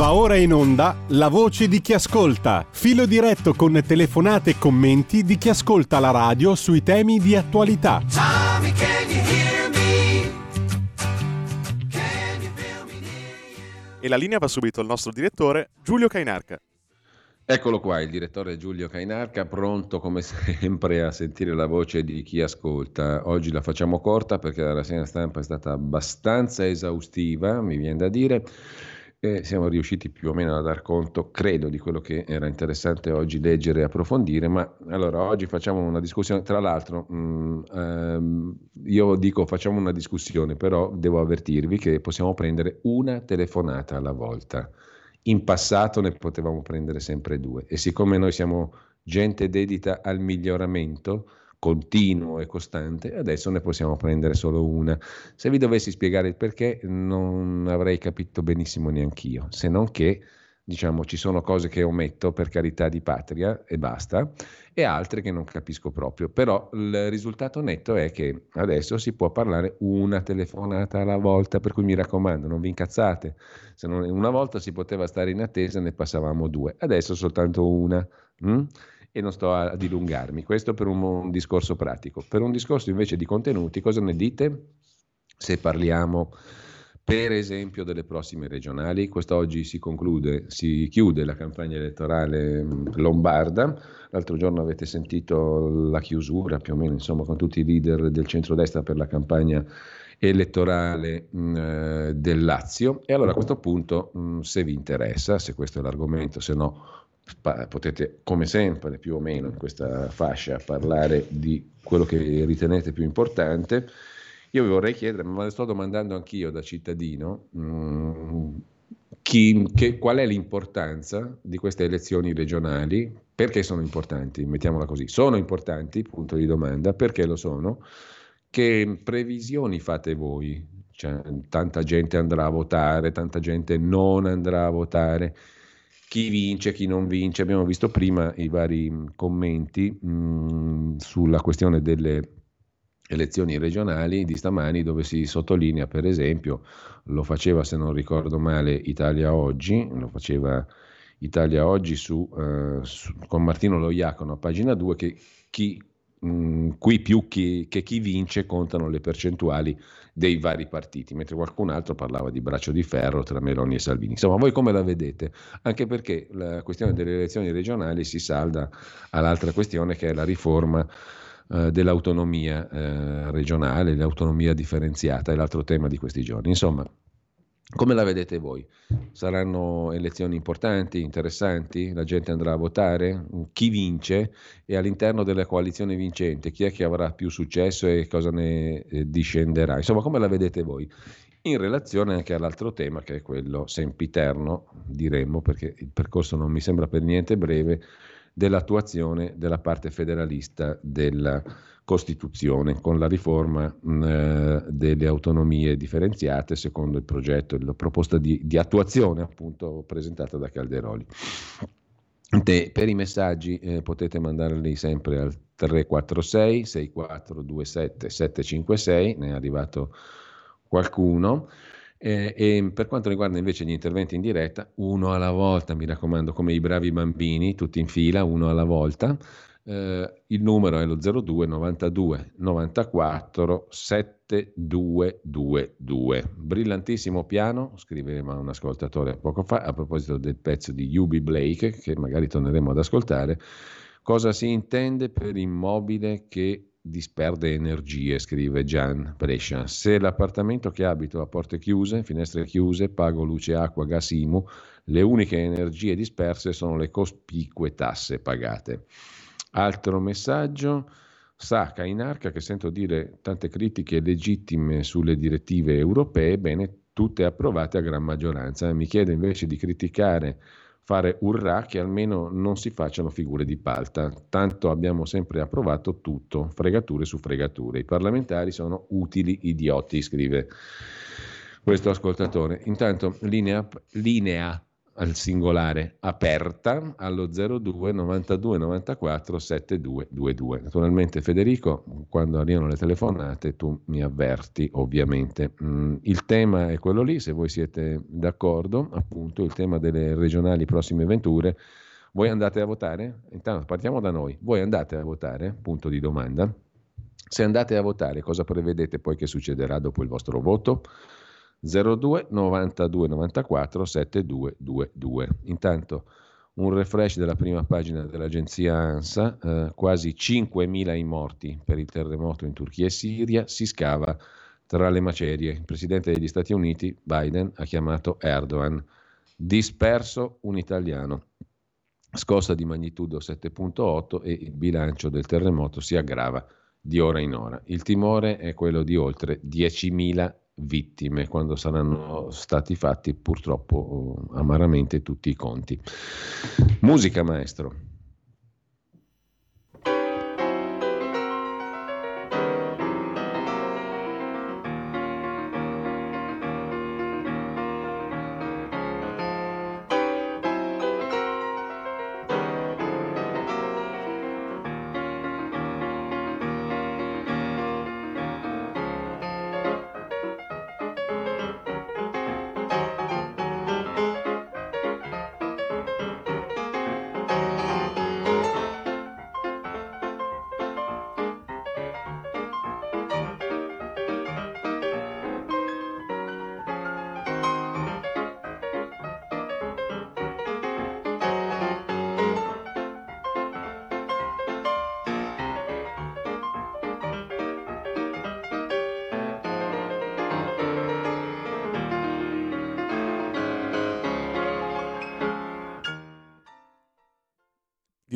Va ora in onda la voce di chi ascolta. Filo diretto con telefonate e commenti di chi ascolta la radio sui temi di attualità. E la linea va subito al nostro direttore Giulio Cainarca. Eccolo qua, il direttore Giulio Cainarca, pronto come sempre a sentire la voce di chi ascolta. Oggi la facciamo corta perché la rassegna stampa è stata abbastanza esaustiva, mi viene da dire e siamo riusciti più o meno a dar conto, credo, di quello che era interessante oggi leggere e approfondire, ma allora oggi facciamo una discussione, tra l'altro mh, mm, ehm, io dico facciamo una discussione, però devo avvertirvi che possiamo prendere una telefonata alla volta. In passato ne potevamo prendere sempre due e siccome noi siamo gente dedita al miglioramento, continuo e costante, adesso ne possiamo prendere solo una. Se vi dovessi spiegare il perché non avrei capito benissimo neanch'io, se non che diciamo ci sono cose che ometto per carità di patria e basta e altre che non capisco proprio, però il risultato netto è che adesso si può parlare una telefonata alla volta, per cui mi raccomando, non vi incazzate, se non, una volta si poteva stare in attesa ne passavamo due, adesso soltanto una. Mm? E non sto a dilungarmi. Questo per un, un discorso pratico. Per un discorso invece di contenuti, cosa ne dite? Se parliamo per esempio delle prossime regionali. Quest'oggi si conclude, si chiude la campagna elettorale lombarda. L'altro giorno avete sentito la chiusura più o meno, insomma, con tutti i leader del centrodestra per la campagna elettorale mh, eh, del Lazio. E allora a questo punto, mh, se vi interessa, se questo è l'argomento, se no potete come sempre più o meno in questa fascia parlare di quello che ritenete più importante. Io vi vorrei chiedere, ma lo sto domandando anch'io da cittadino, mh, mm, chi, che, qual è l'importanza di queste elezioni regionali? Perché sono importanti? Mettiamola così, sono importanti, punto di domanda, perché lo sono? Che previsioni fate voi? Cioè, tanta gente andrà a votare, tanta gente non andrà a votare chi vince, chi non vince. Abbiamo visto prima i vari mm, commenti mh, mm, sulla questione delle elezioni regionali di stamani dove si sottolinea per esempio, lo faceva se non ricordo male Italia Oggi, lo faceva Italia Oggi su, uh, su, con Martino Loiacono a pagina 2 che chi Mm, qui più che, che, chi vince contano le percentuali dei vari partiti, mentre qualcun altro parlava di braccio di ferro tra Meloni e Salvini. Insomma, voi come la vedete? Anche perché la questione delle elezioni regionali si salda all'altra questione che è la riforma eh, dell'autonomia eh, regionale, l'autonomia differenziata, è l'altro tema di questi giorni. Insomma, come la vedete voi? Saranno elezioni importanti, interessanti? La gente andrà a votare? Chi vince? E all'interno della coalizione vincente, chi è che avrà più successo e cosa ne eh, discenderà? Insomma, come la vedete voi? In relazione anche all'altro tema, che è quello sempiterno, diremmo, perché il percorso non mi sembra per niente breve, dell'attuazione della parte federalista della Costituzione con la riforma mh, eh, delle autonomie differenziate secondo il progetto, la proposta di, di attuazione appunto presentata da Calderoli. Te, per i messaggi eh, potete mandarli sempre al 346 6427 756, ne è arrivato qualcuno. Eh, e per quanto riguarda invece gli interventi in diretta, uno alla volta, mi raccomando, come i bravi bambini, tutti in fila, uno alla volta. Eh, il numero è lo 02 92 94 7222. Brillantissimo piano, scriveva un ascoltatore poco fa a proposito del pezzo di Yubi Blake, che magari torneremo ad ascoltare. Cosa si intende per immobile che disperde energie, scrive Gian Brescia. Se l'appartamento che abito ha porte chiuse, finestre chiuse, pago luce, acqua, gas IMU, le uniche energie disperse sono le cospicue tasse pagate. Altro messaggio. Sacca in arca che sento dire tante critiche legittime sulle direttive europee, bene, tutte approvate a gran maggioranza. Mi chiede invece di criticare, fare urrà che almeno non si facciano figure di palta. Tanto abbiamo sempre approvato tutto, fregature su fregature. I parlamentari sono utili idioti, scrive questo ascoltatore. Intanto linea, linea al singolare aperta allo 02 92 94 7222. Naturalmente Federico, quando arrivano le telefonate tu mi avverti ovviamente. Mm, il tema è quello lì, se voi siete d'accordo, appunto il tema delle regionali prossime venture. Voi andate a votare? Intanto partiamo da noi. Voi andate a votare? Punto di domanda. Se andate a votare, cosa prevedete poi che succederà dopo il vostro voto? 02 92 94 7222. Intanto un refresh della prima pagina dell'agenzia ANSA, eh, quasi 5.000 i morti per il terremoto in Turchia e Siria, si scava tra le macerie. Il presidente degli Stati Uniti, Biden, ha chiamato Erdogan disperso un italiano. Scossa di magnitudo 7.8 e il bilancio del terremoto si aggrava di ora in ora. Il timore è quello di oltre 10.000 vittime quando saranno stati fatti purtroppo amaramente tutti i conti. Musica maestro.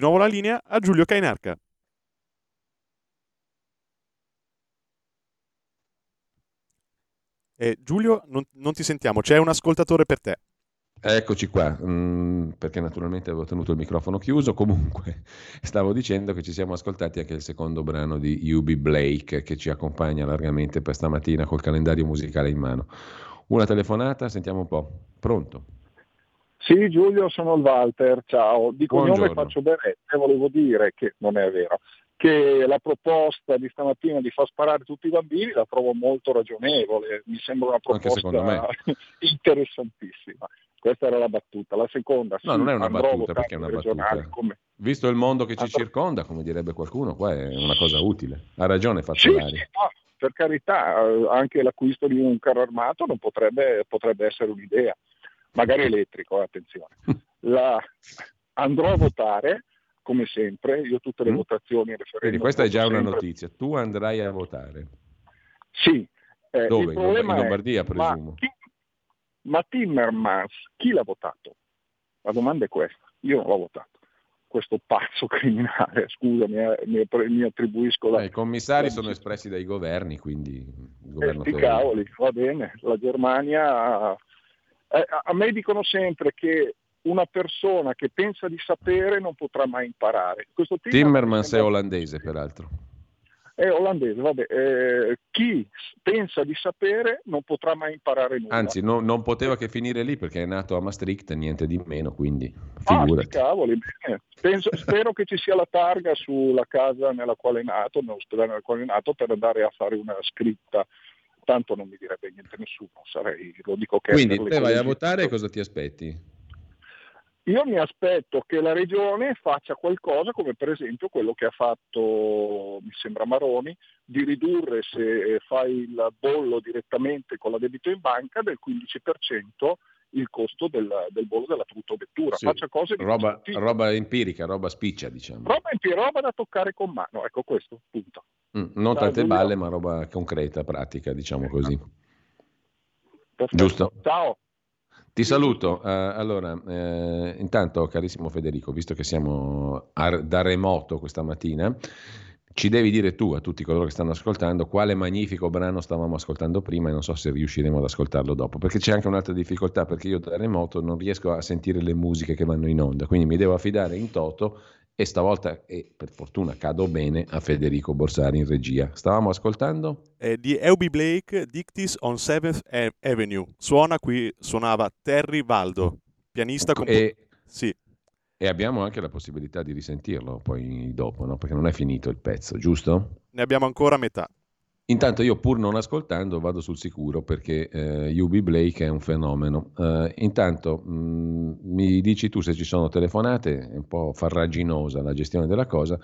Nuovo la linea a Giulio Cainarca. Eh, Giulio, non, non, ti sentiamo, c'è un ascoltatore per te. Eccoci qua, mm, perché naturalmente avevo tenuto il microfono chiuso, comunque stavo dicendo che ci siamo ascoltati anche il secondo brano di Ubi Blake che ci accompagna largamente per stamattina col calendario musicale in mano. Una telefonata, sentiamo un po'. Pronto? Sì, Giulio, sono il Walter, ciao. Di cognome faccio bene e volevo dire che non è vero, che la proposta di stamattina di far sparare tutti i bambini la trovo molto ragionevole, mi sembra una proposta interessantissima. Questa era la battuta. La seconda, no, sì, non è una battuta, perché è una battuta. Come... Visto il mondo che ci circonda, come direbbe qualcuno, qua è una cosa utile. Ha ragione Fazzolari. Sì, sì, no, per carità, anche l'acquisto di un carro armato non potrebbe, potrebbe essere un'idea magari elettrico, attenzione. La, andrò a votare, come sempre, io tutte le mm. votazioni e referendum. questa è già sempre. una notizia, tu andrai a votare. Sì. Eh, Dove? In Lombardia, è, presumo. Ma, ma Timmermans, chi l'ha votato? La domanda è questa, io non l'ho votato questo pazzo criminale, scusami, eh, mi, mi, attribuisco la... Eh, I commissari sono espressi dai governi, quindi... Il governo eh, cavoli, va bene, la Germania eh, a me dicono sempre che una persona che pensa di sapere non potrà mai imparare. Questo Timmermans è olandese, peraltro. È olandese, vabbè. Eh, chi pensa di sapere non potrà mai imparare nulla. Anzi, no, non poteva che finire lì perché è nato a Maastricht, niente di meno, quindi figurati. Ah, cavoli, Penso, spero che ci sia la targa sulla casa nella quale è nato, nell'ospedale nella quale è nato, per andare a fare una scritta tanto non mi direbbe niente nessuno, sarei, lo dico che... Quindi te vai a votare e cosa ti aspetti? Io mi aspetto che la Regione faccia qualcosa come per esempio quello che ha fatto, mi sembra Maroni, di ridurre se fai il bollo direttamente con la debito in banca del 15% il costo del, del bollo della tua autovettura. Sì, Faccia cose roba, roba empirica, roba spiccia, diciamo. Roba, roba da toccare con mano, ecco questo, punto. Mm, non tante balle, ma roba concreta, pratica, diciamo così. Perfetto. Giusto? Ciao. Ti saluto. Uh, allora, eh, intanto, carissimo Federico, visto che siamo a, da remoto questa mattina, ci devi dire tu, a tutti coloro che stanno ascoltando, quale magnifico brano stavamo ascoltando prima e non so se riusciremo ad ascoltarlo dopo, perché c'è anche un'altra difficoltà, perché io da remoto non riesco a sentire le musiche che vanno in onda, quindi mi devo affidare in toto e stavolta, e per fortuna cado bene, a Federico Borsari in regia. Stavamo ascoltando? Eh, di Euby Blake, Dictis on 7th Avenue. Suona qui, suonava Terry Valdo. Pianista con... E, sì. e abbiamo anche la possibilità di risentirlo poi dopo, no? perché non è finito il pezzo, giusto? Ne abbiamo ancora metà. Intanto io pur non ascoltando vado sul sicuro perché eh, UB Blake è un fenomeno. Eh, intanto mh, mm, mi dici tu se ci sono telefonate, è un po' farraginosa la gestione della cosa.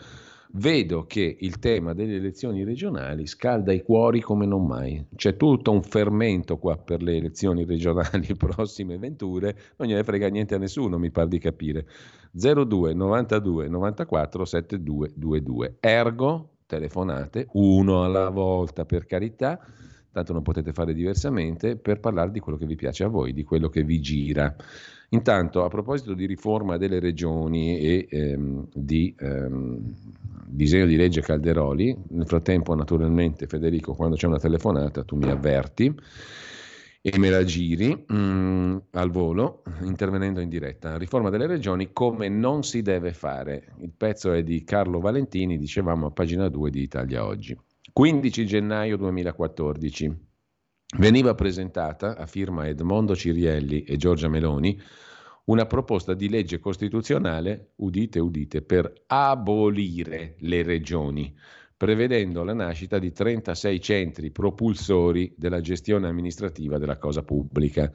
Vedo che il tema delle elezioni regionali scalda i cuori come non mai. C'è tutto un fermento qua per le elezioni regionali prossime venture, non gliene frega niente a nessuno, mi pare di capire. 02 92 94 7222. Ergo telefonate, uno alla volta per carità, tanto non potete fare diversamente, per parlare di quello che vi piace a voi, di quello che vi gira. Intanto, a proposito di riforma delle regioni e ehm, di ehm, disegno di legge Calderoli, nel frattempo naturalmente Federico, quando c'è una telefonata tu mi avverti e me la giri mm, al volo, intervenendo in diretta. Riforma delle regioni come non si deve fare. Il pezzo è di Carlo Valentini, dicevamo a pagina 2 di Italia Oggi. 15 gennaio 2014. Veniva presentata, a firma Edmondo Cirielli e Giorgia Meloni, una proposta di legge costituzionale, udite udite, per abolire le regioni prevedendo la nascita di 36 centri propulsori della gestione amministrativa della cosa pubblica.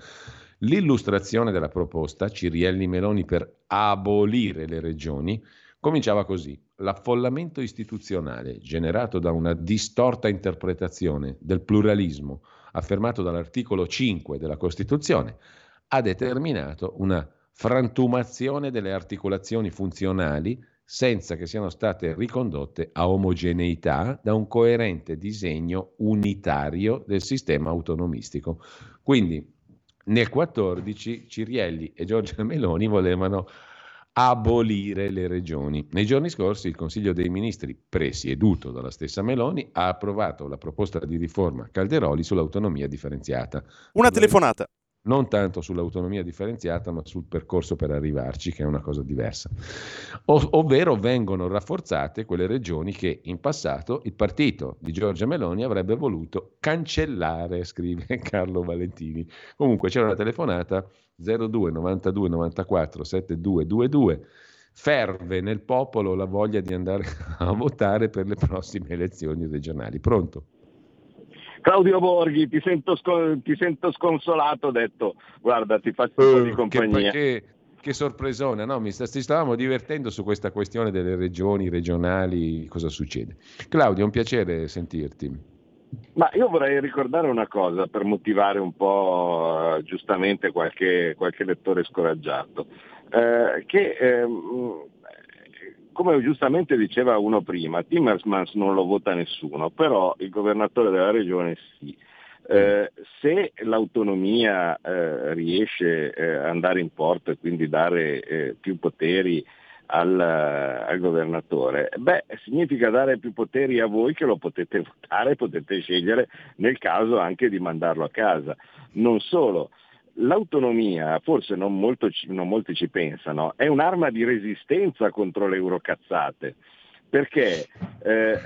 L'illustrazione della proposta Cirielli Meloni per abolire le regioni cominciava così. L'affollamento istituzionale generato da una distorta interpretazione del pluralismo affermato dall'articolo 5 della Costituzione ha determinato una frantumazione delle articolazioni funzionali senza che siano state ricondotte a omogeneità da un coerente disegno unitario del sistema autonomistico. Quindi nel 14 Cirielli e Giorgia Meloni volevano abolire le regioni. Nei giorni scorsi il Consiglio dei Ministri, presieduto dalla stessa Meloni, ha approvato la proposta di riforma Calderoli sull'autonomia differenziata. Una telefonata non tanto sull'autonomia differenziata, ma sul percorso per arrivarci, che è una cosa diversa. O, ovvero vengono rafforzate quelle regioni che in passato il partito di Giorgia Meloni avrebbe voluto cancellare, scrive Carlo Valentini. Comunque c'era una telefonata 02 92 94 7222. Ferve nel popolo la voglia di andare a votare per le prossime elezioni regionali. Pronto? Claudio Borghi, ti sento, ti sento sconsolato, ho detto guarda ti faccio un po' di uh, compagnia. Che, che, che sorpresona, no? Mi sta, ci stavamo divertendo su questa questione delle regioni, regionali, cosa succede. Claudio, è un piacere sentirti. Ma io vorrei ricordare una cosa per motivare un po' uh, giustamente qualche, qualche lettore scoraggiato, eh, che eh, come giustamente diceva uno prima, Timmermans non lo vota nessuno, però il governatore della regione sì. Eh, se l'autonomia eh, riesce eh, ad andare in porto e quindi dare eh, più poteri al, al, governatore, beh, significa dare più poteri a voi che lo potete votare, potete scegliere nel caso anche di mandarlo a casa. Non solo, l'autonomia, forse non, molto, non, molti ci pensano, è un'arma di resistenza contro le eurocazzate. Perché eh,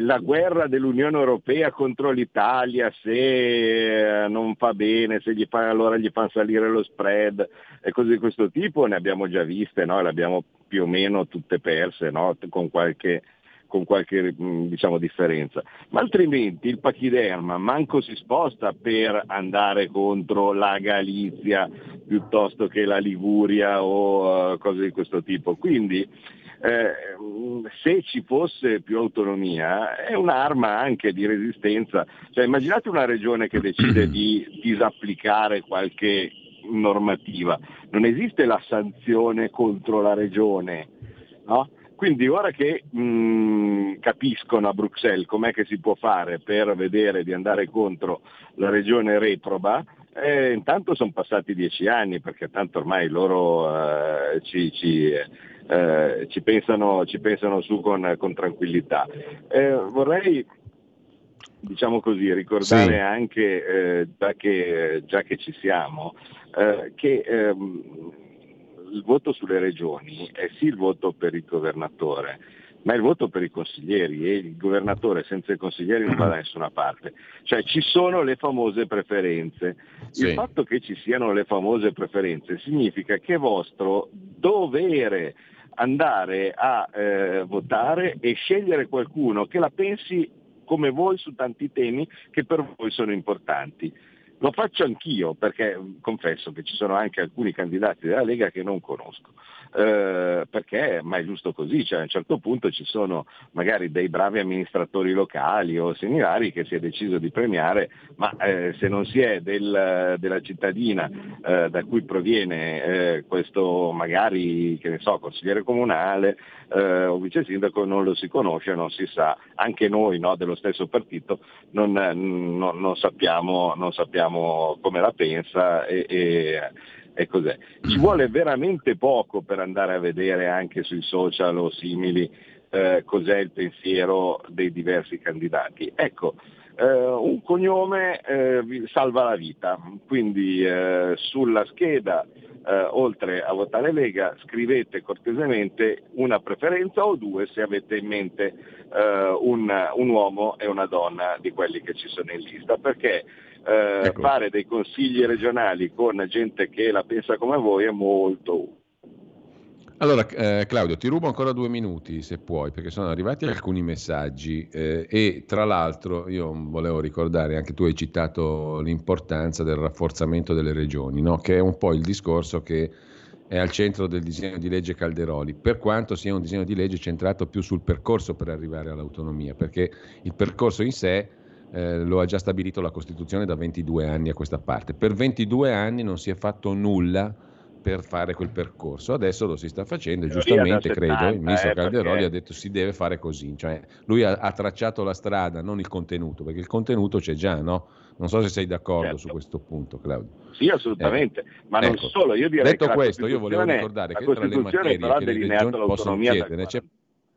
la guerra dell'Unione Europea contro l'Italia, se eh, non fa bene, se gli fa, allora gli fanno salire lo spread e cose di questo tipo, ne abbiamo già viste, no? le abbiamo più o meno tutte perse, no? con qualche con qualche mm, diciamo, differenza. Ma altrimenti il pachiderma manco si sposta per andare contro la Galizia piuttosto che la Liguria o uh, cose di questo tipo. Quindi eh, se ci fosse più autonomia è un'arma anche di resistenza. Cioè, immaginate una regione che decide di disapplicare qualche normativa, non esiste la sanzione contro la regione, no? Quindi ora che mh, capiscono a Bruxelles com'è che si può fare per vedere di andare contro la regione retroba, eh, intanto sono passati dieci anni perché tanto ormai loro eh, ci, ci, eh, ci, pensano, ci, pensano, su con, con tranquillità. Eh, vorrei diciamo così, ricordare sì. anche, eh, già che, già, che, ci siamo, eh, che ehm, il voto sulle regioni è sì il voto per il governatore, ma il voto per i consiglieri e il governatore senza i consiglieri non va da nessuna parte. Cioè ci sono le famose preferenze. Sì. Il fatto che ci siano le famose preferenze significa che è vostro dovere andare a eh, votare e scegliere qualcuno che la pensi come voi su tanti temi che per voi sono importanti. Lo faccio anch'io perché confesso che ci sono anche alcuni candidati della Lega che non conosco eh, perché ma è giusto così, cioè a un certo punto ci sono magari dei bravi amministratori locali o similari che si è deciso di premiare, ma eh, se non si è del, della cittadina eh, da cui proviene eh, questo magari, che ne so, consigliere comunale eh, o vice sindaco non lo si conosce, non si sa, anche noi no, dello stesso partito non, non, non, sappiamo, non sappiamo, come la pensa e, e e cos'è. Ci vuole veramente poco per andare a vedere anche sui social o simili eh, cos'è il pensiero dei diversi candidati. Ecco, eh, un cognome eh, salva la vita, quindi eh, sulla scheda, eh, oltre a votare Lega, scrivete cortesemente una preferenza o due se avete in mente eh, un, un uomo e una donna di quelli che ci sono in lista, perché eh, ecco. fare dei consigli regionali con gente che la pensa come voi è molto utile. Allora, eh, Claudio, ti rubo ancora due minuti se puoi, perché sono arrivati alcuni messaggi eh, e tra l'altro io volevo ricordare, anche tu hai citato l'importanza del rafforzamento delle regioni, no? che è un po' il discorso che è al centro del disegno di legge Calderoli, per quanto sia un disegno di legge centrato più sul percorso per arrivare all'autonomia, perché il percorso in sé eh, lo ha già stabilito la Costituzione da 22 anni a questa parte. Per 22 anni non si è fatto nulla per fare quel percorso. Adesso lo si sta facendo e giustamente 70, credo il ministro eh, Calderoli perché... ha detto si deve fare così. Cioè, lui ha, ha, tracciato la strada, non il contenuto, perché il contenuto c'è già, no? Non so se sei d'accordo certo. su questo punto, Claudio. Sì, assolutamente. Eh. Ma non ecco. solo, io direi Detto questo, io volevo ricordare che tra le materie che le regioni possono chiedere, c'è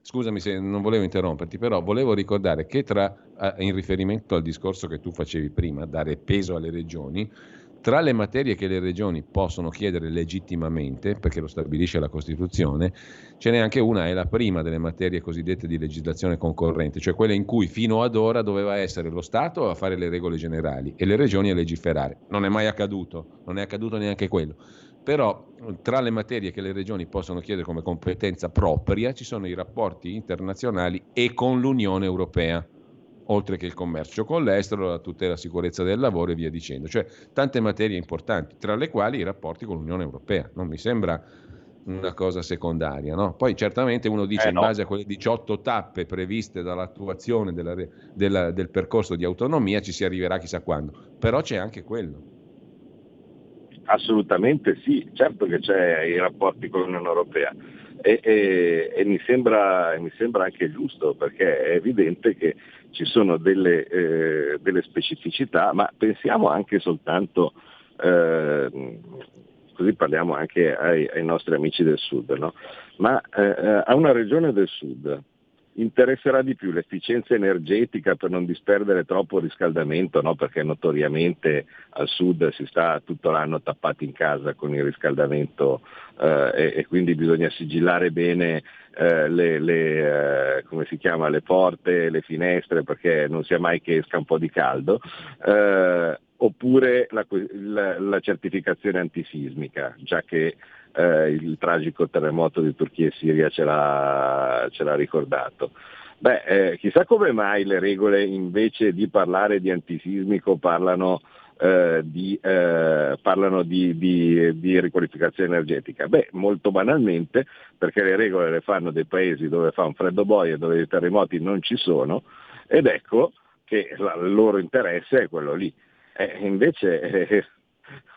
Scusami se non volevo interromperti, però volevo ricordare che tra, in riferimento al discorso che tu facevi prima, dare peso alle regioni, tra le materie che le regioni possono chiedere legittimamente, perché lo stabilisce la Costituzione, ce n'è anche una, è la prima delle materie cosiddette di legislazione concorrente, cioè quelle in cui fino ad ora doveva essere lo Stato a fare le regole generali e le regioni a legiferare. Non è mai accaduto, non è accaduto neanche quello. Però tra le materie che le regioni possono chiedere come competenza propria ci sono i rapporti internazionali e con l'Unione Europea, oltre che il commercio con l'estero, la tutela della sicurezza del lavoro e via dicendo. Cioè tante materie importanti, tra le quali i rapporti con l'Unione Europea. Non mi sembra una cosa secondaria. No? Poi certamente uno dice eh no. in base a quelle 18 tappe previste dall'attuazione della, della, del percorso di autonomia ci si arriverà chissà quando, però c'è anche quello. Assolutamente sì, certo che c'è i rapporti con l'Unione Europea e, e, e mi, sembra, mi, sembra, anche giusto perché è evidente che ci sono delle, eh, delle specificità, ma pensiamo anche soltanto, eh, così parliamo anche ai, ai, nostri amici del sud, no? ma eh, eh a una regione del sud interesserà di più l'efficienza energetica per non disperdere troppo riscaldamento, no? perché notoriamente al sud si sta tutto l'anno tappati in casa con il riscaldamento eh, e, e, quindi bisogna sigillare bene eh, le, le, eh, chiama, le, porte, le finestre perché non sia mai che esca un po' di caldo. Eh, oppure la, la, la certificazione antisismica, già che eh, il tragico terremoto di Turchia e Siria ce l'ha, ce l'ha ricordato. Beh, eh, chissà come mai le regole invece di parlare di antisismico parlano, eh, di, eh, parlano di, di, di, riqualificazione energetica? Beh, molto banalmente perché le regole le fanno dei paesi dove fa un freddo boia, dove i terremoti non ci sono ed ecco che la, il loro interesse è quello lì. Eh, invece eh,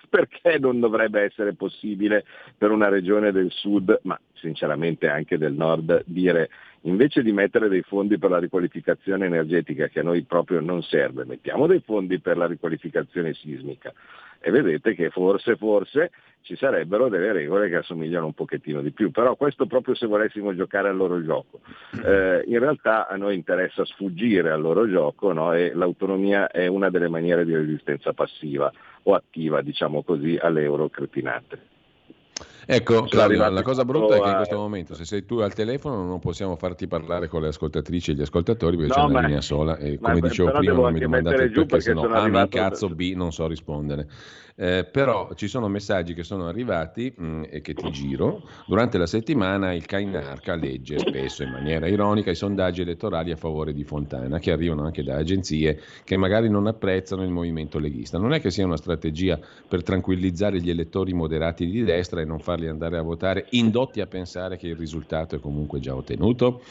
perché non dovrebbe essere possibile per una regione del sud, ma sinceramente anche del nord, dire invece di mettere dei fondi per la riqualificazione energetica che a noi proprio non serve, mettiamo dei fondi per la riqualificazione sismica e vedete che forse, forse ci sarebbero delle regole che assomigliano un pochettino di più, però questo proprio se volessimo giocare al loro gioco. Eh, in realtà a noi interessa sfuggire al loro gioco no? e l'autonomia è una delle maniere di resistenza passiva o attiva, diciamo così, alle euro cretinate. Ecco, Claudio, la cosa brutta è che in questo momento, se sei tu al telefono, non possiamo farti parlare con le ascoltatrici e gli ascoltatori perché no, c'è una linea sola. E come dicevo prima, non mi domandate perché, se no A mi incazzo, B non so rispondere. Eh, però ci sono messaggi che sono arrivati mh, mm, e che ti giro. Durante la settimana il Cainarca legge spesso in maniera ironica i sondaggi elettorali a favore di Fontana, che arrivano anche da agenzie che magari non apprezzano il movimento leghista. Non è che sia una strategia per tranquillizzare gli elettori moderati di destra e non farli andare a votare, indotti a pensare che il risultato è comunque già ottenuto?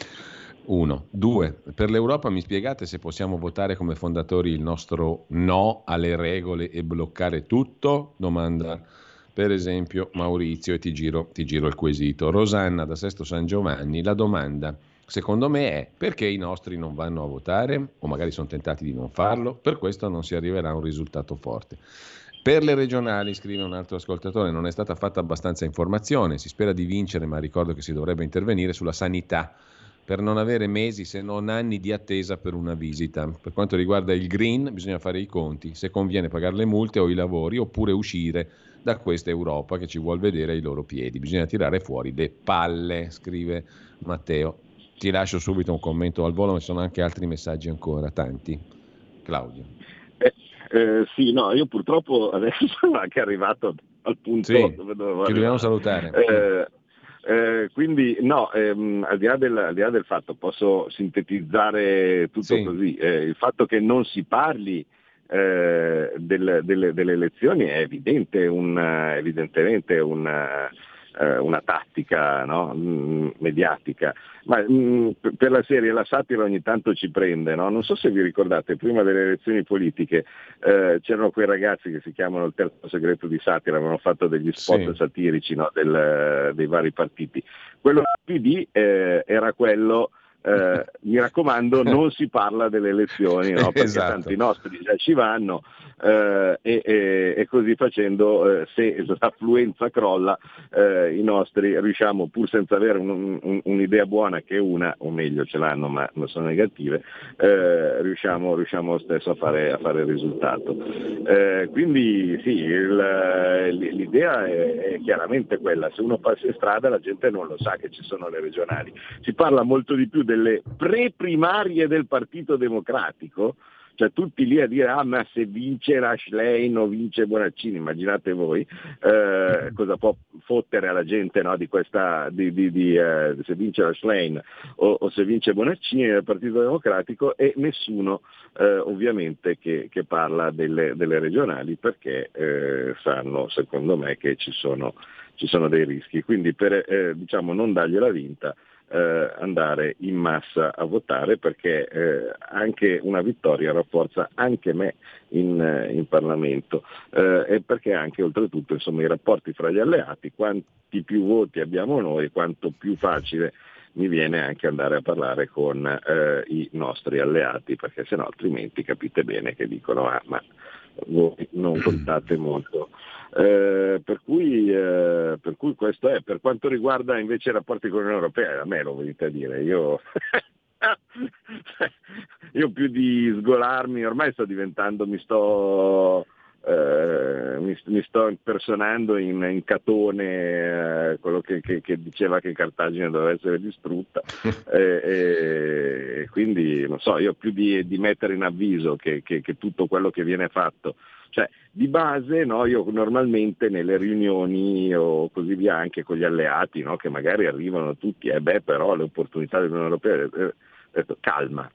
Uno. Due. Per l'Europa mi spiegate se possiamo votare come fondatori il nostro no alle regole e bloccare tutto? Domanda per esempio Maurizio e ti giro, ti giro il quesito. Rosanna da Sesto San Giovanni, la domanda secondo me è perché i nostri non vanno a votare o magari sono tentati di non farlo? Per questo non si arriverà a un risultato forte. Per le regionali, scrive un altro ascoltatore, non è stata fatta abbastanza informazione, si spera di vincere, ma ricordo che si dovrebbe intervenire sulla sanità per non avere mesi se non anni di attesa per una visita. Per quanto riguarda il green bisogna fare i conti, se conviene pagare le multe o i lavori oppure uscire da questa Europa che ci vuol vedere ai loro piedi. Bisogna tirare fuori le palle, scrive Matteo. Ti lascio subito un commento al volo, ma ci sono anche altri messaggi ancora, tanti. Claudio. Eh, sì, no, io purtroppo adesso sono anche arrivato al punto sì, dove dovevo Ci dobbiamo salutare. Eh, eh, quindi no, ehm, al, di del, al, di là del, fatto, posso sintetizzare tutto sì. così, eh, il fatto che non si parli eh, del, delle, delle, elezioni è evidente un, evidentemente un, eh, una tattica no? mm, mediatica, ma mm, per la serie la satira ogni tanto ci prende, no? non so se vi ricordate, prima delle elezioni politiche eh, c'erano quei ragazzi che si chiamano il terzo segreto di satira, avevano fatto degli spot sì. satirici no? Del, dei vari partiti. Quello del PD eh, era quello eh, mi raccomando non si parla delle elezioni no? perché esatto. tanti nostri già ci vanno eh, e, e, e, così facendo eh, se l'affluenza crolla eh, i nostri riusciamo pur senza avere un, un, un'idea buona che una o meglio ce l'hanno ma non sono negative eh, riusciamo, riusciamo, stesso a fare, a fare il risultato eh, quindi sì il, l'idea è, è chiaramente quella se uno passa in strada la gente non lo sa che ci sono le regionali si parla molto di più del delle pre-primarie del Partito Democratico, cioè tutti lì a dire ah ma se vince Rashlein o vince Bonaccini, immaginate voi eh, cosa può fottere alla gente no, di questa, di, di, di, eh, se vince Rashlein o, o, se vince Bonaccini nel Partito Democratico e nessuno eh, ovviamente che, che, parla delle, delle regionali perché eh, sanno secondo me che ci sono, ci sono dei rischi, quindi per eh, diciamo, non dargliela vinta eh, andare in massa a votare perché eh, anche una vittoria rafforza anche me in, eh, in Parlamento. Eh, e perché anche oltretutto insomma, i rapporti fra gli alleati, quanti più voti abbiamo noi, quanto più facile mi viene anche andare a parlare con eh, i nostri alleati, perché se no altrimenti capite bene che dicono ah ma voi non contate molto eh, per, cui, eh, per, cui, questo è. Per quanto riguarda invece i rapporti con l'Unione Europea, a me lo venite a dire, io, io più di sgolarmi, ormai sto diventando, mi sto, eh, mi, mi, sto impersonando in, in Catone, eh, quello che, che, che, diceva che Cartagine doveva essere distrutta, e, e quindi non so, io più di, di mettere in avviso che, che tutto quello che viene fatto cioè, di base no, io normalmente nelle riunioni o così via anche con gli alleati no, che magari arrivano tutti, eh beh però le opportunità dell'Unione Europea, eh, calma.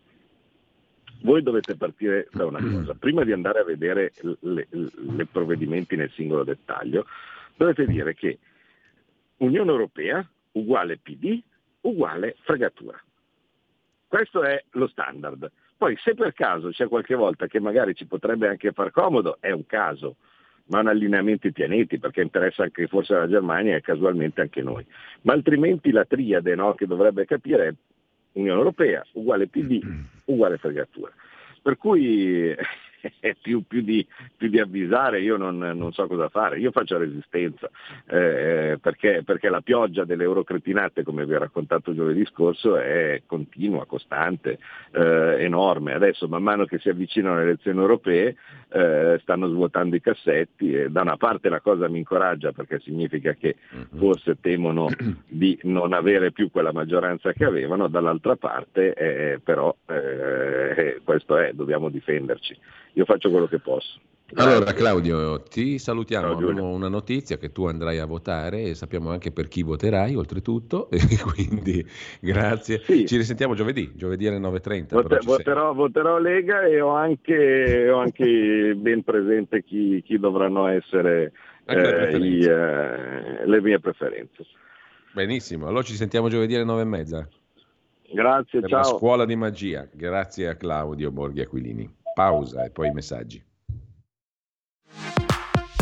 Voi dovete partire da una cosa, prima di andare a vedere i provvedimenti nel singolo dettaglio, dovete dire che Unione Europea uguale PD uguale fregatura. Questo è lo standard. Poi se per caso c'è qualche volta che magari ci potrebbe anche far comodo, è un caso, ma un allineamento ai pianeti, perché interessa anche forse la Germania e casualmente anche noi. Ma altrimenti la triade no, che dovrebbe capire è Unione Europea uguale PD uguale fregatura. Per cui più, più, di, più, di, avvisare io non, non, so cosa fare, io faccio resistenza eh, perché, perché, la pioggia delle eurocretinate come vi ho raccontato giovedì scorso è continua, costante, eh, enorme, adesso man mano che si avvicinano le elezioni europee eh, stanno svuotando i cassetti e da una parte la cosa mi incoraggia perché significa che mhm. forse temono di non avere più quella maggioranza che avevano, dall'altra parte eh, però eh, questo è, dobbiamo difenderci. Io faccio quello che posso. Allora Claudio, ti salutiamo, Ciao, abbiamo una notizia che tu andrai a votare e sappiamo anche per chi voterai oltretutto, e quindi grazie. Sì. Ci risentiamo giovedì, giovedì alle 9.30. Voter, voterò, voterò, Lega e ho anche, ho anche ben presente chi, chi dovranno essere eh, i, eh, le mie preferenze. Benissimo, allora ci sentiamo giovedì alle 9.30. Grazie, per ciao. La scuola di magia, grazie a Claudio Borghi Aquilini. Pausa e poi i messaggi.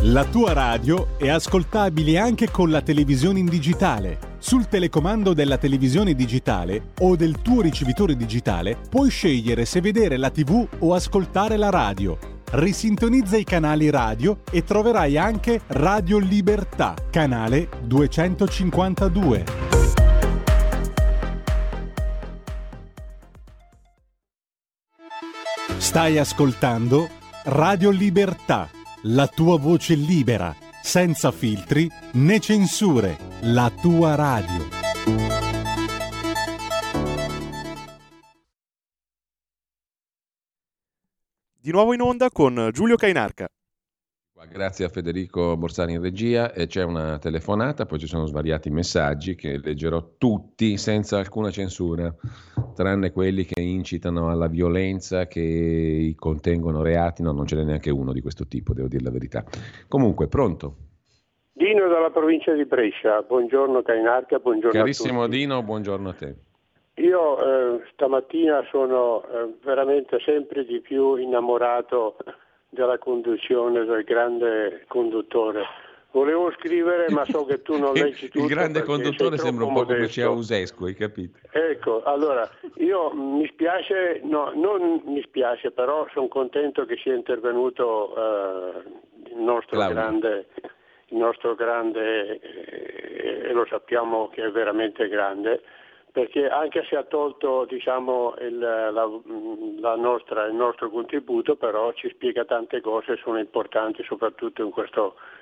La tua radio è ascoltabile anche con la televisione in digitale. Sul telecomando della televisione digitale o del tuo ricevitore digitale puoi scegliere se vedere la TV o ascoltare la radio. Risintonizza i canali radio e troverai anche Radio Libertà, canale 252. Stai ascoltando Radio Libertà la tua voce libera, senza filtri né censure, la tua radio. Di nuovo in onda con Giulio Cainarca. Grazie a Federico Borsari in regia e c'è una telefonata, poi ci sono svariati messaggi che leggerò tutti senza alcuna censura, tranne quelli che incitano alla violenza, che contengono reati, no, non ce n'è neanche uno di questo tipo, devo dire la verità. Comunque, pronto? Dino dalla provincia di Brescia, buongiorno Cainarca, buongiorno Carissimo Dino, buongiorno a te. Io eh, stamattina sono eh, veramente sempre di più innamorato della conduzione del grande conduttore. Volevo scrivere, ma so che tu non leggi tutto. Il grande conduttore sembra un po' come Ceausescu, hai capito? Ecco, allora, io mi spiace, no, non mi spiace, però sono contento che sia intervenuto uh, il nostro grande, il nostro grande eh, e lo sappiamo che è veramente grande, perché anche se ha tolto diciamo, il, la, la nostra, il nostro contributo, però ci spiega tante cose, sono importanti soprattutto in questo momento.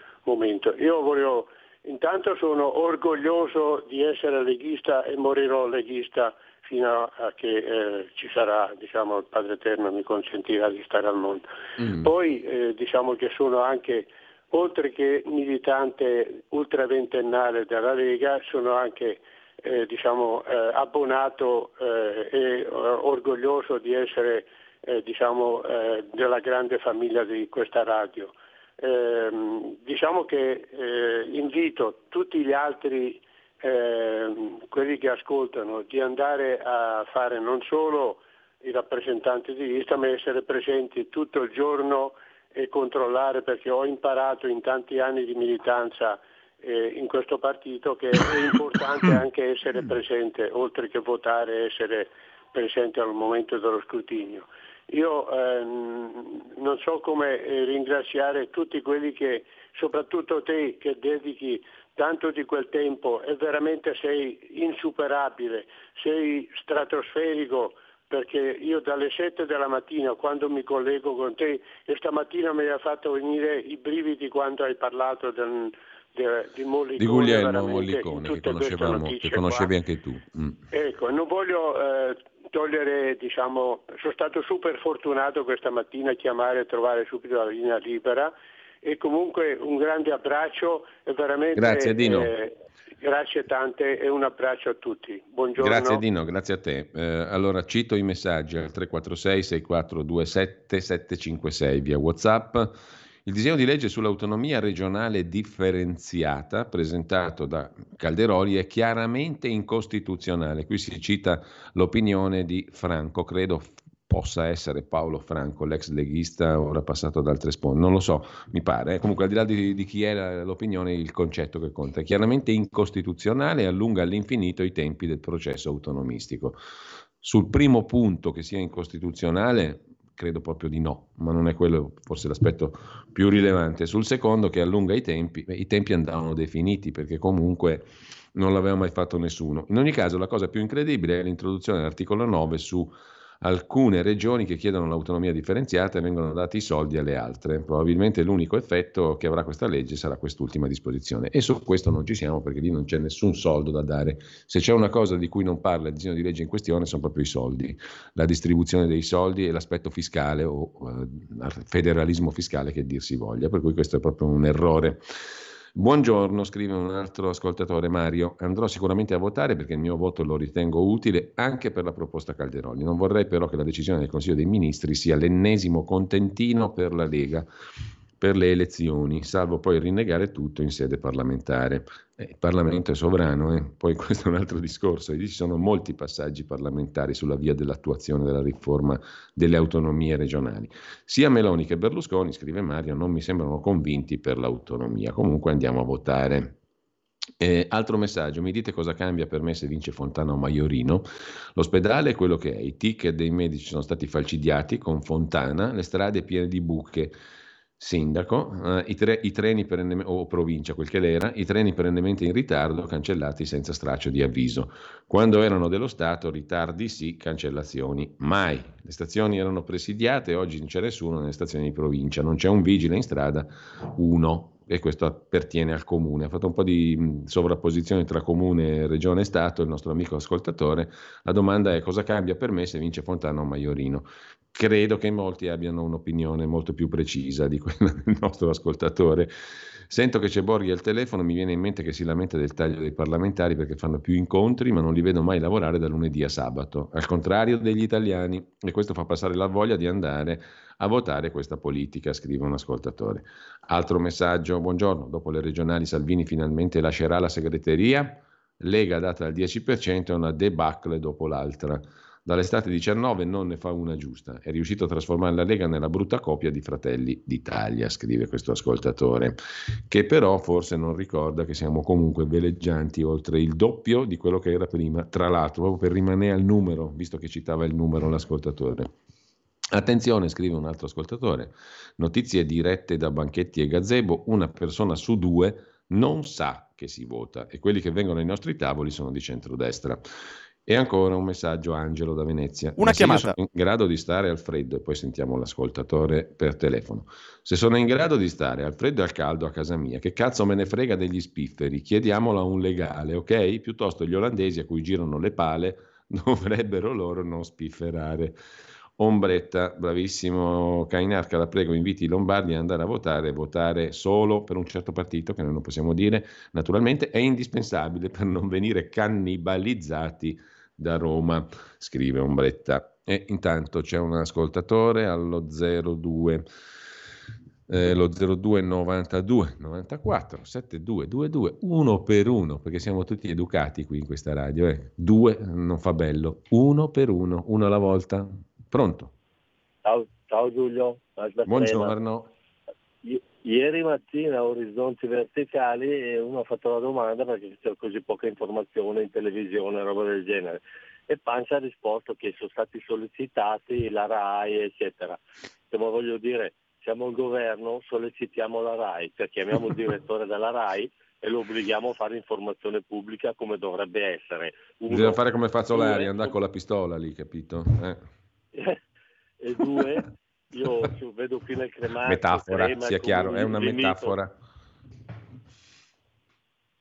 Io volevo, intanto sono orgoglioso di essere leghista e morirò leghista fino a che eh, ci sarà, diciamo, il Padre Eterno mi consentirà di stare al mondo. Mm. Poi eh, diciamo che sono anche, oltre che militante ultraventennale della Lega, sono anche eh, diciamo, eh, abbonato eh, e eh, orgoglioso di essere diciamo, della grande famiglia di questa radio. Ehm, diciamo che invito tutti gli altri, ehm, quelli che ascoltano, di andare a fare non solo i rappresentanti di lista, ma essere presenti tutto il giorno e controllare perché ho imparato in tanti anni di militanza eh, in questo partito che è importante anche essere presente, oltre che votare, essere presente al momento dello scrutinio. Io ehm, non so come eh, ringraziare tutti quelli che, soprattutto te che dedichi tanto di quel tempo e veramente sei insuperabile, sei stratosferico perché io dalle 7 della mattina quando mi collego con te e stamattina mi ha fatto venire i brividi quando hai parlato del, di, Mollicone, di Guglielmo Mollicone, che, che conoscevi qua. anche tu. Mm. Ecco, non voglio eh, togliere, diciamo, sono stato super fortunato questa mattina a chiamare e trovare subito la linea libera e comunque un grande abbraccio e veramente... Grazie Dino. Eh, Grazie tante e un abbraccio a tutti. Buongiorno. Grazie Dino, grazie a te. Eh, allora cito i messaggi al 346 6427 756 via WhatsApp. Il disegno di legge sull'autonomia regionale differenziata presentato da Calderoli è chiaramente incostituzionale. Qui si cita l'opinione di Franco, credo possa essere Paolo Franco, l'ex leghista, ora passato ad altre sponde, non lo so, mi pare. Comunque al di là di, di chi era l'opinione, il concetto che conta è chiaramente incostituzionale e allunga all'infinito i tempi del processo autonomistico. Sul primo punto che sia incostituzionale, credo proprio di no, ma non è quello forse l'aspetto più rilevante. Sul secondo che allunga i tempi, beh, i tempi andavano definiti perché comunque non l'aveva mai fatto nessuno. In ogni caso la cosa più incredibile è l'introduzione dell'articolo 9 su alcune regioni che chiedono l'autonomia differenziata e vengono dati i soldi alle altre. Probabilmente l'unico effetto che avrà questa legge sarà quest'ultima disposizione. E su questo non ci siamo perché lì non c'è nessun soldo da dare. Se c'è una cosa di cui non parla il disegno di legge in questione sono proprio i soldi, la distribuzione dei soldi e l'aspetto fiscale o eh, federalismo fiscale che dir si voglia. Per cui questo è proprio un errore. Buongiorno, scrive un altro ascoltatore Mario. Andrò sicuramente a votare perché il mio voto lo ritengo utile anche per la proposta Calderoli. Non vorrei però che la decisione del Consiglio dei Ministri sia l'ennesimo contentino per la Lega per le elezioni, salvo poi rinnegare tutto in sede parlamentare. Eh, il Parlamento è sovrano, eh? poi questo è un altro discorso, ci sono molti passaggi parlamentari sulla via dell'attuazione della riforma delle autonomie regionali. Sia Meloni che Berlusconi, scrive Mario, non mi sembrano convinti per l'autonomia, comunque andiamo a votare. Eh, altro messaggio, mi dite cosa cambia per me se vince Fontana o Maiorino? L'ospedale è quello che è, i ticket dei medici sono stati falcidiati con Fontana, le strade piene di buche sindaco, eh, i, tre, i, treni o provincia, quel che l'era, i treni perennemente in ritardo cancellati senza straccio di avviso. Quando erano dello Stato, ritardi sì, cancellazioni mai. Le stazioni erano presidiate, oggi non c'è nessuno nelle stazioni di provincia, non c'è un vigile in strada, uno, e questo appartiene al comune. Ha fatto un po' di sovrapposizione tra comune, regione e Stato, il nostro amico ascoltatore. La domanda è cosa cambia per me se vince Fontana o Maiorino? credo che molti abbiano un'opinione molto più precisa di quella del nostro ascoltatore. Sento che c'è Borghi al telefono, mi viene in mente che si lamenta del taglio dei parlamentari perché fanno più incontri, ma non li vedo mai lavorare da lunedì a sabato, al contrario degli italiani, e questo fa passare la voglia di andare a votare questa politica, scrive un ascoltatore. Altro messaggio, buongiorno, dopo le regionali Salvini finalmente lascerà la segreteria, Lega data al 10% è una debacle dopo l'altra. Dall'estate 19 non ne fa una giusta. È riuscito a trasformare la Lega nella brutta copia di Fratelli d'Italia, scrive questo ascoltatore, che però forse non ricorda che siamo comunque veleggianti oltre il doppio di quello che era prima, tra l'altro, proprio per rimanere al numero, visto che citava il numero l'ascoltatore. Attenzione, scrive un altro ascoltatore, notizie dirette da Banchetti e Gazebo, una persona su due non sa che si vota e quelli che vengono ai nostri tavoli sono di centrodestra. E ancora un messaggio Angelo da Venezia. Una Ma chiamata. in grado di stare al freddo, e poi sentiamo l'ascoltatore per telefono. Se sono in grado di stare al freddo e al caldo a casa mia, che cazzo me ne frega degli spifferi? Chiediamolo a un legale, ok? Piuttosto gli olandesi a cui girano le pale dovrebbero loro non spifferare. Ombretta, bravissimo Cainarca, la prego, inviti i lombardi ad andare a votare, votare solo per un certo partito, che noi non possiamo dire, naturalmente è indispensabile per non venire cannibalizzati da Roma, scrive Ombretta. E intanto c'è un ascoltatore allo 02. Eh, lo 02 92 94 72 22 uno per uno perché siamo tutti educati qui in questa radio eh. due non fa bello uno per uno uno alla volta pronto ciao, ciao Giulio buongiorno I- ieri mattina a Orizzonti Verticali uno ha fatto la domanda perché c'è così poca informazione in televisione roba del genere e Pancia ha risposto che sono stati sollecitati la RAI, eccetera. Ma voglio dire, siamo il governo, sollecitiamo la RAI, cioè chiamiamo il direttore della RAI e lo obblighiamo a fare informazione pubblica come dovrebbe essere. Uno, Bisogna fare come Fazzolari, andare con la pistola lì, capito? Eh. e due, io vedo qui nel cremato... Metafora, crema, sia chiaro, è una metafora.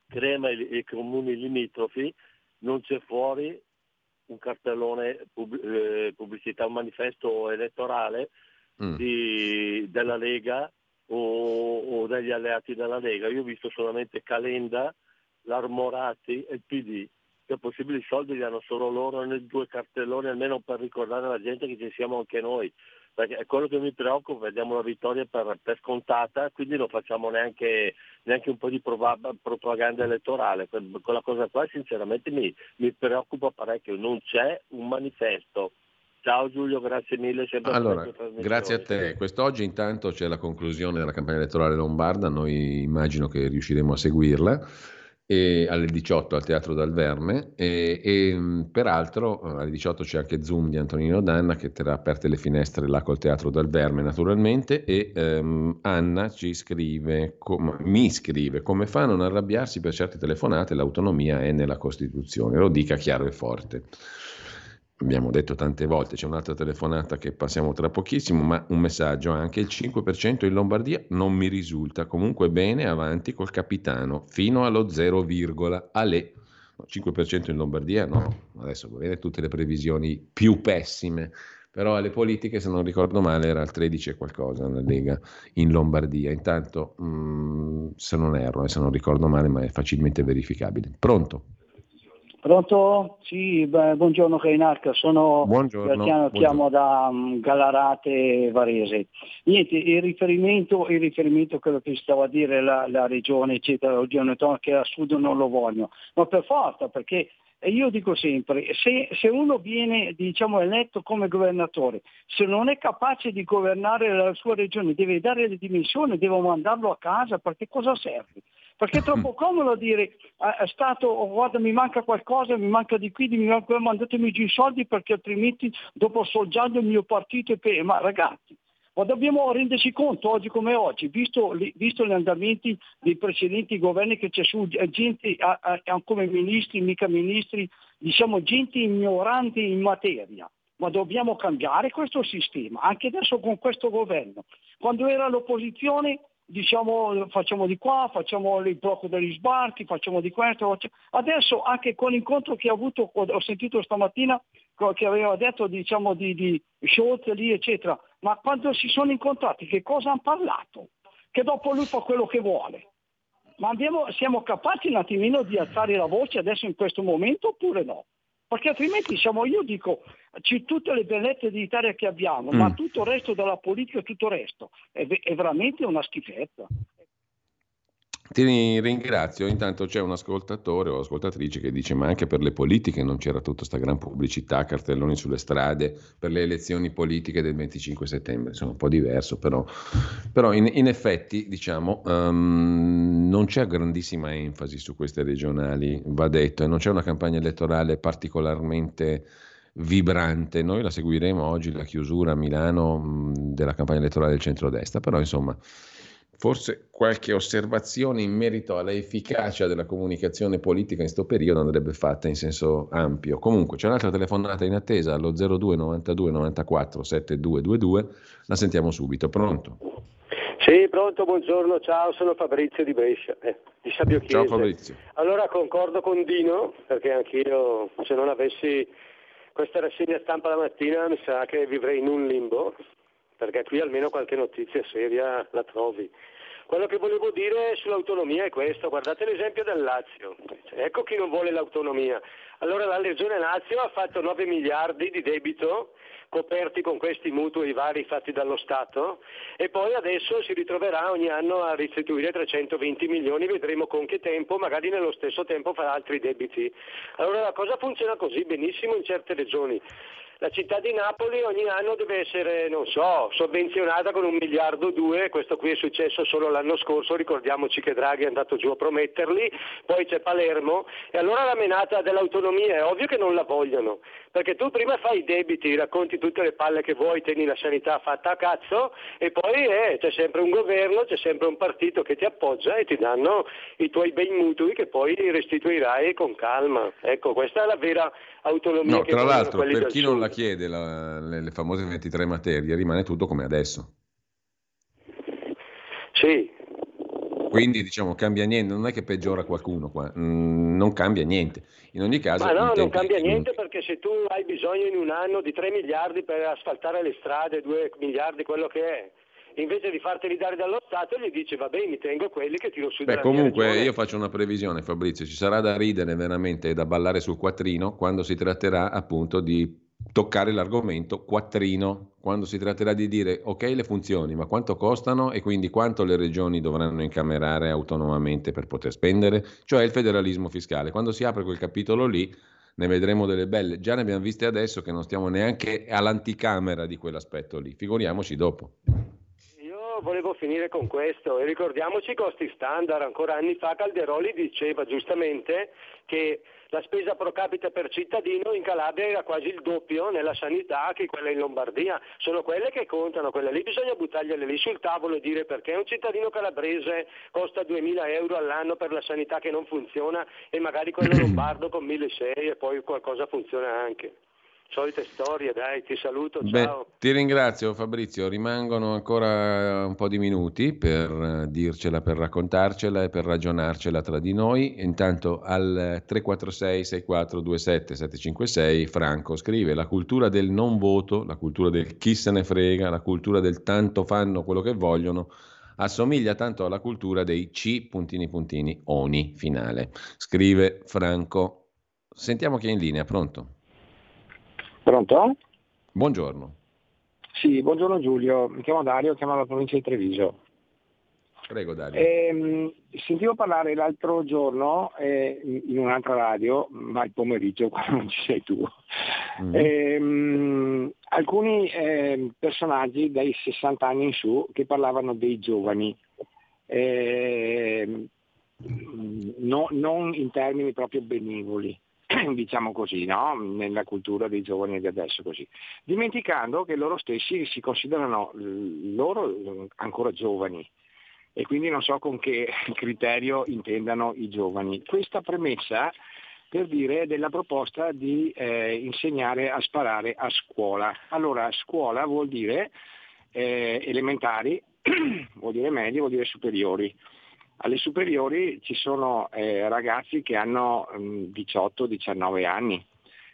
Crema e i comuni limitrofi, non c'è fuori un cartellone eh, pubblicità, un manifesto elettorale mm. di, della Lega o, o, degli alleati della Lega. Io ho visto solamente Calenda, l'Armorati e il PD. Se possibile i soldi li hanno solo loro nei due cartelloni, almeno per ricordare alla gente che ci siamo anche noi perché è quello che mi preoccupa, vediamo la vittoria per, per scontata, quindi non facciamo neanche, neanche un po' di propaganda elettorale. Quella cosa qua sinceramente mi, mi preoccupa parecchio, non c'è un manifesto. Ciao Giulio, grazie mille. Allora, grazie a te. Quest'oggi intanto c'è la conclusione della campagna elettorale lombarda, noi immagino che riusciremo a seguirla e alle 18 al Teatro Dal Verme e, e, peraltro alle 18 c'è anche Zoom di Antonino Danna che terrà aperte le finestre là col Teatro Dal Verme naturalmente e um, Anna ci scrive, com- mi scrive come fa a non arrabbiarsi per certe telefonate, l'autonomia è nella Costituzione, lo dica chiaro e forte abbiamo detto tante volte, c'è un'altra telefonata che passiamo tra pochissimo, ma un messaggio anche, il 5% in Lombardia non mi risulta, comunque bene, avanti col capitano, fino allo 0, ale. 5% in Lombardia no, adesso va bene tutte le previsioni più pessime, però alle politiche se non ricordo male era il 13 e qualcosa nella Lega in Lombardia, intanto mh, mm, se non erro, se non ricordo male, ma è facilmente verificabile. Pronto? Pronto? Sì, beh, buongiorno Reinarca, sono Graziano, chiamo da um, Gallarate Varese. Niente, il riferimento, il riferimento a quello che stava a dire la, la regione, eccetera, che a sud non lo voglio, ma per forza, perché io dico sempre, se, se uno viene diciamo, eletto come governatore, se non è capace di governare la sua regione, deve dare le dimensioni, deve mandarlo a casa, perché cosa serve? Perché è troppo comodo dire eh, è stato, oh, guarda mi manca qualcosa, mi manca di qui, mi manca, mandatemi giù i soldi perché altrimenti dopo già il mio partito e pe- ma ragazzi ma dobbiamo renderci conto oggi come oggi, visto, visto, gli andamenti dei precedenti governi che c'è su eh, gente a, a, come ministri, mica ministri, diciamo gente ignorante in materia. Ma dobbiamo cambiare questo sistema, anche adesso con questo governo. Quando era l'opposizione diciamo facciamo di qua, facciamo il blocco degli sbarchi, facciamo di questo. Adesso anche con l'incontro che ho avuto, ho sentito stamattina che aveva detto diciamo di, di Scholz lì eccetera, ma quando si sono incontrati che cosa hanno parlato? Che dopo lui fa quello che vuole. Ma abbiamo, siamo capaci un attimino di alzare la voce adesso in questo momento oppure no? Perché altrimenti siamo, io dico, tutte le bellezze d'Italia che abbiamo, mm. ma tutto il resto della politica, tutto il resto, è, è veramente una schifezza. Ti ringrazio, intanto c'è un ascoltatore o ascoltatrice che dice ma anche per le politiche non c'era tutta questa gran pubblicità, cartelloni sulle strade per le elezioni politiche del 25 settembre, insomma un po' diverso però, però in, in effetti diciamo um, non c'è grandissima enfasi su queste regionali, va detto, e non c'è una campagna elettorale particolarmente vibrante, noi la seguiremo oggi, la chiusura a Milano della campagna elettorale del centrodestra, però insomma Forse qualche osservazione in merito all'efficacia della comunicazione politica in questo periodo andrebbe fatta in senso ampio. Comunque c'è un'altra telefonata in attesa allo 02 92 94 7222, la sentiamo subito. Pronto? Sì, pronto, buongiorno, ciao, sono Fabrizio di Brescia, eh, di Sabio Chiesa. Ciao Fabrizio. Allora concordo con Dino, perché anch'io se non avessi questa rassegna stampa la mattina mi sa che vivrei in un limbo, perché qui almeno qualche notizia seria la trovi. Quello che volevo dire sull'autonomia è questo, guardate l'esempio del Lazio, ecco chi non vuole l'autonomia. Allora la Regione Lazio ha fatto 9 miliardi di debito coperti con questi mutui vari fatti dallo Stato e poi adesso si ritroverà ogni anno a restituire 320 milioni, vedremo con che tempo, magari nello stesso tempo farà altri debiti. Allora la cosa funziona così benissimo in certe regioni la città di Napoli ogni anno deve essere, non so, sovvenzionata con un miliardo o due, questo qui è successo solo l'anno scorso, ricordiamoci che Draghi è andato giù a prometterli, poi c'è Palermo. E allora la menata dell'autonomia è ovvio che non la vogliono, perché tu prima fai i debiti, racconti tutte le palle che vuoi, tieni la sanità fatta a cazzo e poi eh, c'è sempre un governo, c'è sempre un partito che ti appoggia e ti danno i tuoi bei mutui che poi restituirai con calma. Ecco, questa è la vera autonomia no, tra l'altro, per chi non la chiede, la, le, le famose 23 materie, rimane tutto come adesso. Sì, quindi diciamo cambia niente, non è che peggiora qualcuno qua, mm, non cambia niente. In ogni caso... Ma no, non cambia niente perché se tu hai bisogno in un anno di 3 miliardi per asfaltare le strade, 2 miliardi, quello che è, invece di farteli dare dallo Stato gli dice va bene mi tengo quelli che tiro su Beh, comunque io faccio una previsione Fabrizio ci sarà da ridere veramente e da ballare sul quattrino quando si tratterà appunto di toccare l'argomento quattrino. Quando si tratterà di dire ok le funzioni ma quanto costano? E quindi quanto le regioni dovranno incamerare autonomamente per poter spendere? Cioè il federalismo fiscale. Quando si apre quel capitolo lì ne vedremo delle belle. Già ne abbiamo viste adesso che non stiamo neanche all'anticamera di quell'aspetto lì. Figuriamoci dopo. Volevo finire con questo. E ricordiamoci i costi standard. Ancora anni fa Calderoli diceva giustamente che la spesa pro capite per cittadino in Calabria era quasi il doppio nella sanità che quella in Lombardia. Sono quelle che contano, quelle lì bisogna buttargliele lì sul tavolo e dire perché un cittadino calabrese costa 2.000 euro all'anno per la sanità che non funziona e magari quello lombardo con 1.600 e poi qualcosa funziona anche. Solite storie, dai, ti saluto, ciao. Beh, ti ringrazio Fabrizio, rimangono ancora un po' di minuti per dircela, per raccontarcela e per ragionarcela tra di noi. Intanto al 346 6427 756 Franco scrive la cultura del non voto, la cultura del chi se ne frega, la cultura del tanto fanno quello che vogliono assomiglia tanto alla cultura dei C puntini puntini oni finale. Scrive Franco. Sentiamo chi è in linea, pronto? Pronto? Buongiorno. Sì, buongiorno Giulio, mi chiamo Dario, chiamo dalla provincia di Treviso. Prego Dario. Eh, sentivo parlare l'altro giorno eh, in un'altra radio, ma il pomeriggio quando non ci sei tu, mm. eh, alcuni ehm, personaggi dai 60 anni in su che parlavano dei giovani. Ehm, no, non in termini proprio benevoli. diciamo così, no? nella cultura dei giovani di adesso così, dimenticando che loro stessi si considerano loro ancora giovani e quindi non so con che criterio intendano i giovani. Questa premessa per dire della proposta di eh, insegnare a sparare a scuola. Allora, scuola vuol dire eh, elementari, vuol dire medie, vuol dire superiori. Alle superiori ci sono eh, ragazzi che hanno 18-19 mm, anni.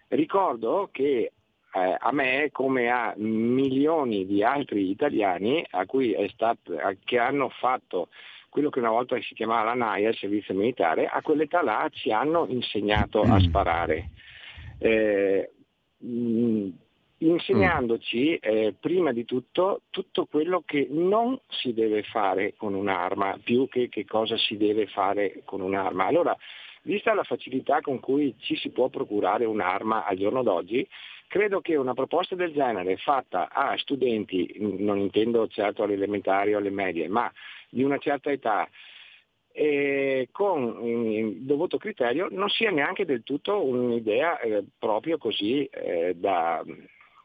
Ricordo che eh, a me, come a milioni di altri italiani a cui è stato, che hanno fatto quello che una volta si chiamava la NAIA, il servizio militare, a quell'età là ci hanno insegnato a sparare. Eh, mh, insegnandoci eh, prima di tutto tutto quello che non si deve fare con un'arma, più che che cosa si deve fare con un'arma. Allora, vista la facilità con cui ci si può procurare un'arma al giorno d'oggi, credo che una proposta del genere fatta a studenti, non intendo certo alle elementari o alle medie, ma di una certa età, e con il dovuto criterio non sia neanche del tutto un'idea eh, proprio così eh, da,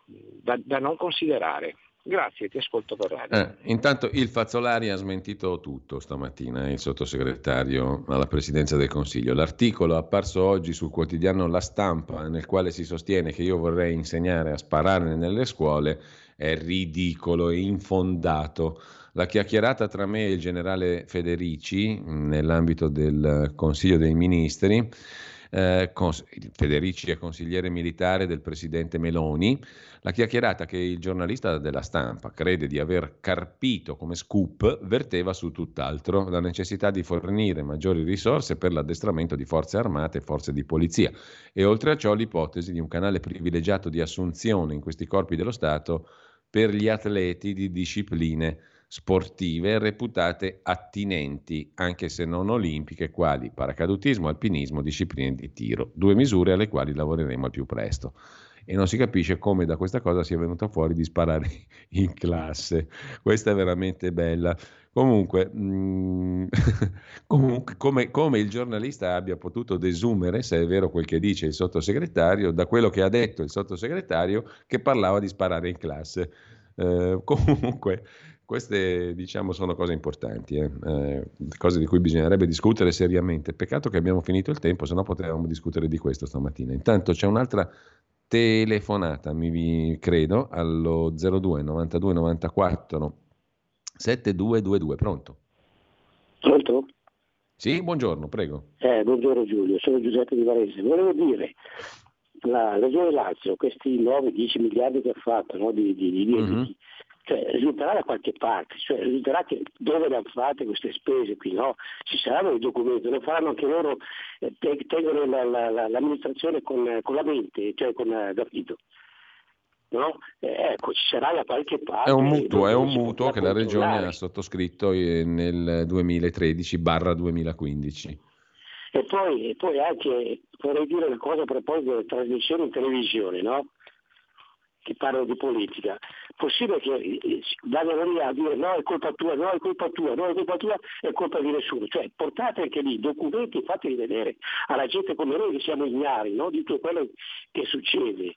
da, da non considerare. Grazie, ti ascolto per radio. Eh, intanto il Fazzolari ha smentito tutto stamattina, il sottosegretario alla Presidenza del Consiglio. L'articolo apparso oggi sul quotidiano La Stampa, nel quale si sostiene che io vorrei insegnare a sparare nelle scuole, è ridicolo e infondato. La chiacchierata tra me e il generale Federici, nell'ambito del Consiglio dei Ministri, eh, cons- Federici è consigliere militare del presidente Meloni, la chiacchierata che il giornalista della stampa crede di aver carpito come scoop verteva su tutt'altro, la necessità di fornire maggiori risorse per l'addestramento di forze armate e forze di polizia. E oltre a ciò l'ipotesi di un canale privilegiato di assunzione in questi corpi dello Stato per gli atleti di discipline sportive reputate attinenti, anche se non olimpiche, quali paracadutismo, alpinismo, discipline di tiro, due misure alle quali lavoreremo al più presto. E non si capisce come da questa cosa sia venuto fuori di sparare in classe. Questa è veramente bella. Comunque, mm, comunque come, come, il giornalista abbia potuto desumere, se è vero quel che dice il sottosegretario, da quello che ha detto il sottosegretario che parlava di sparare in classe. Eh, comunque, queste diciamo sono cose importanti, eh? Eh, cose di cui bisognerebbe discutere seriamente. Peccato che abbiamo finito il tempo, se no potevamo discutere di questo stamattina. Intanto c'è un'altra telefonata, mi credo, allo 02 92 94 7222. Pronto? Pronto? Sì, buongiorno, prego. Eh, buongiorno Giulio, sono Giuseppe di Varese. Volevo dire, la Regione Lazio, questi 9-10 miliardi che ha fatto no, di, di, di, mm-hmm cioè, risulterà da qualche parte, cioè, risulterà che dove le hanno fatte queste spese qui, no? Ci saranno i documenti, lo faranno anche loro, eh, tengono la, la, la, l'amministrazione con, con, la mente, cioè con eh, Davido. No? Eh, ecco, ci sarà da qualche parte. È un mutuo, è un mutuo che la Regione ha sottoscritto nel 2013-2015. E poi, e poi anche vorrei dire una cosa a proposito delle trasmissioni in televisione, no? Che parlano di politica, possibile che eh, vadano lì a dire no è colpa tua, no è colpa tua, no è colpa tua, è colpa di nessuno. Cioè portate anche lì documenti, fateli vedere alla gente come noi che siamo ignari no? di tutto quello che succede.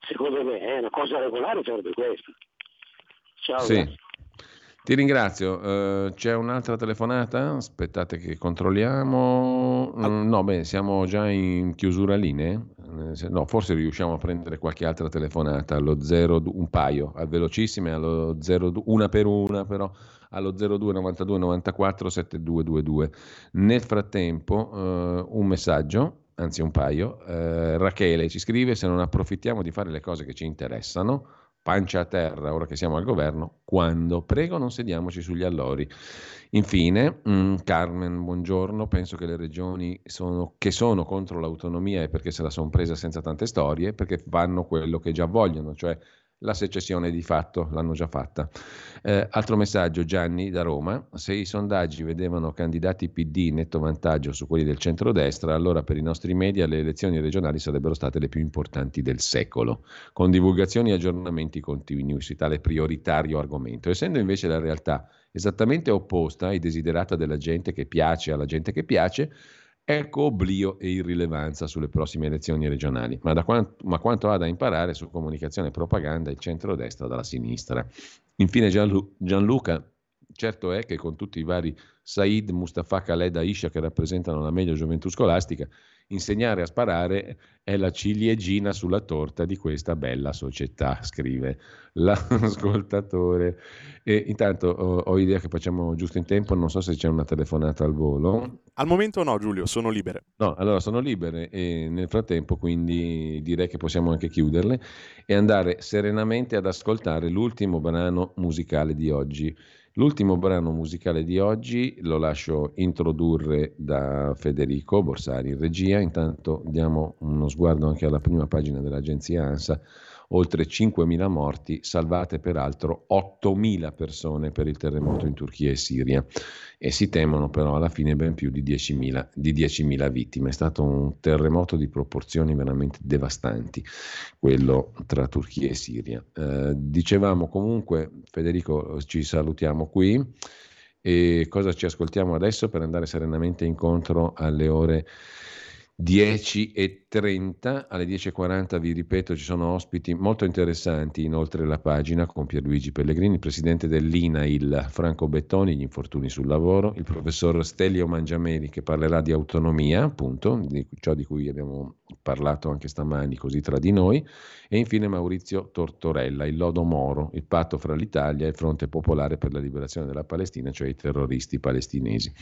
Secondo me è una cosa regolare sarebbe questa. Ciao. Sì. Ti ringrazio. Uh, c'è un'altra telefonata? Aspettate che controlliamo. Mm, no, beh, siamo già in chiusura linee. Eh, no, forse riusciamo a prendere qualche altra telefonata allo 0, un paio, al velocissime, allo 0, una per una però, allo 02 92 94 7222. Nel frattempo, uh, un messaggio, anzi un paio. Uh, Rachele ci scrive: Se non approfittiamo di fare le cose che ci interessano pancia a terra, ora che siamo al governo, quando? Prego, non sediamoci sugli allori. Infine, mh, mm, Carmen, buongiorno, penso che le regioni sono, che sono contro l'autonomia è perché se la sono presa senza tante storie, perché fanno quello che già vogliono, cioè la secessione di fatto l'hanno già fatta. Eh, altro messaggio, Gianni da Roma, se i sondaggi vedevano candidati PD netto vantaggio su quelli del centrodestra, allora per i nostri media le elezioni regionali sarebbero state le più importanti del secolo, con divulgazioni e aggiornamenti continui su tale prioritario argomento. Essendo invece la realtà esattamente opposta ai desiderata della gente che piace alla gente che piace, Ecco oblio e irrilevanza sulle prossime elezioni regionali, ma, quanto, ma quanto ha da imparare su comunicazione e propaganda il centrodestra dalla sinistra. Infine Gianlu- Gianluca, certo è che con tutti i vari Said, Mustafa Khaled, Aisha che rappresentano la meglio gioventù scolastica, insegnare a sparare è la ciliegina sulla torta di questa bella società, scrive l'ascoltatore. E intanto ho, ho, idea che facciamo giusto in tempo, non so se c'è una telefonata al volo. Al momento no, Giulio, sono libere. No, allora sono libere e nel frattempo quindi direi che possiamo anche chiuderle e andare serenamente ad ascoltare l'ultimo brano musicale di oggi. L'ultimo brano musicale di oggi lo lascio introdurre da Federico Borsari in regia, intanto diamo uno sguardo anche alla prima pagina dell'agenzia ANSA oltre 5.000 morti, salvate peraltro 8.000 persone per il terremoto in Turchia e Siria e si temono però alla fine ben più di 10.000, di 10.000 vittime. È stato un terremoto di proporzioni veramente devastanti, quello tra Turchia e Siria. Eh, dicevamo comunque, Federico, ci salutiamo qui. E cosa ci ascoltiamo adesso per andare serenamente incontro alle ore 10 10.30, alle 10.40 vi ripeto ci sono ospiti molto interessanti inoltre la pagina con Pierluigi Pellegrini, presidente dell'INAIL Franco Bettoni, gli infortuni sul lavoro, il professor Stelio Mangiameli che parlerà di autonomia, appunto, di ciò di cui abbiamo parlato anche stamani così tra di noi, e infine Maurizio Tortorella, il lodo Moro, il patto fra l'Italia e il Fronte Popolare per la Liberazione della Palestina, cioè i terroristi palestinesi.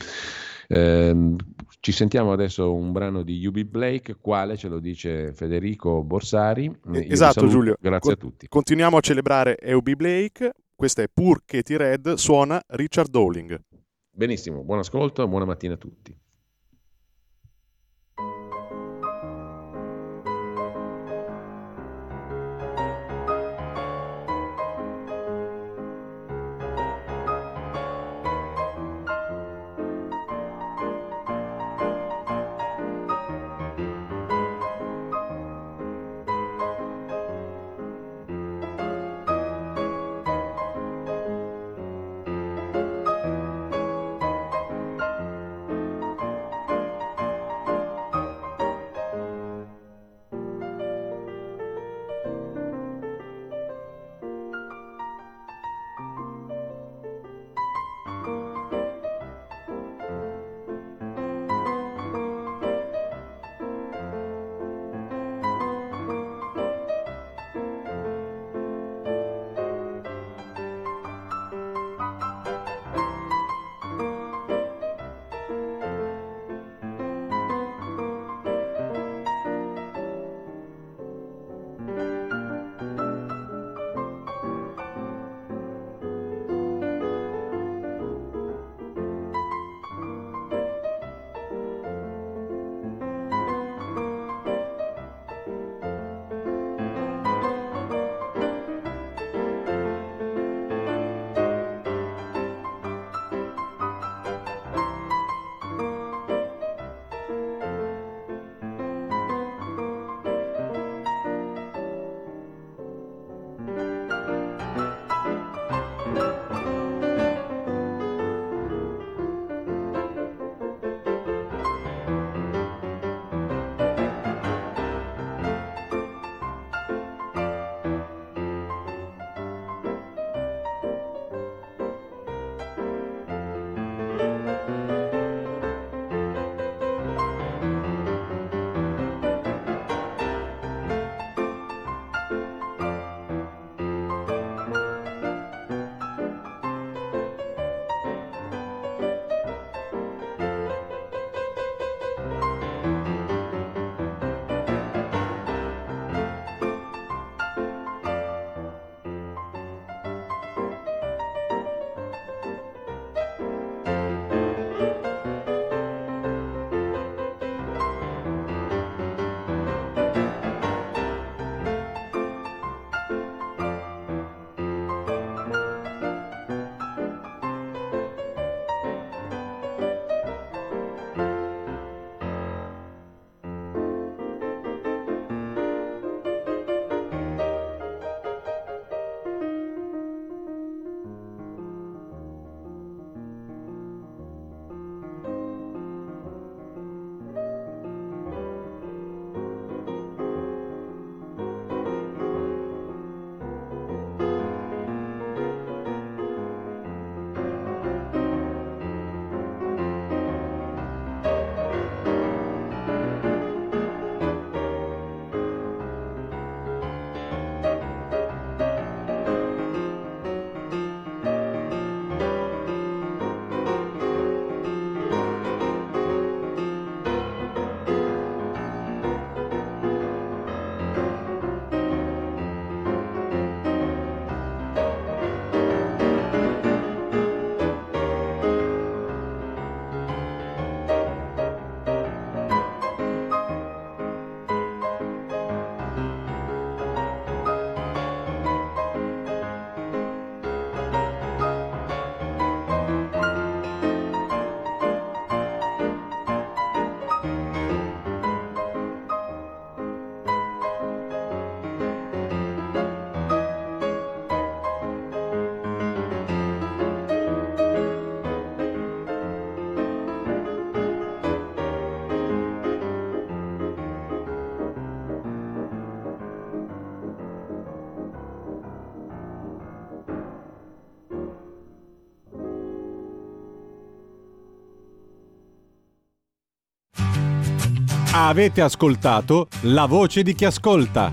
Eh, ci sentiamo adesso un brano di UB Blake, quale ce lo dice Federico Borsari. Io esatto, Giulio. Grazie Con- a tutti. Continuiamo a celebrare Eubi Blake. Questa è Pur Katie Red, suona Richard Dowling. Benissimo, buon ascolto, buona mattina a tutti. Avete ascoltato La voce di chi ascolta.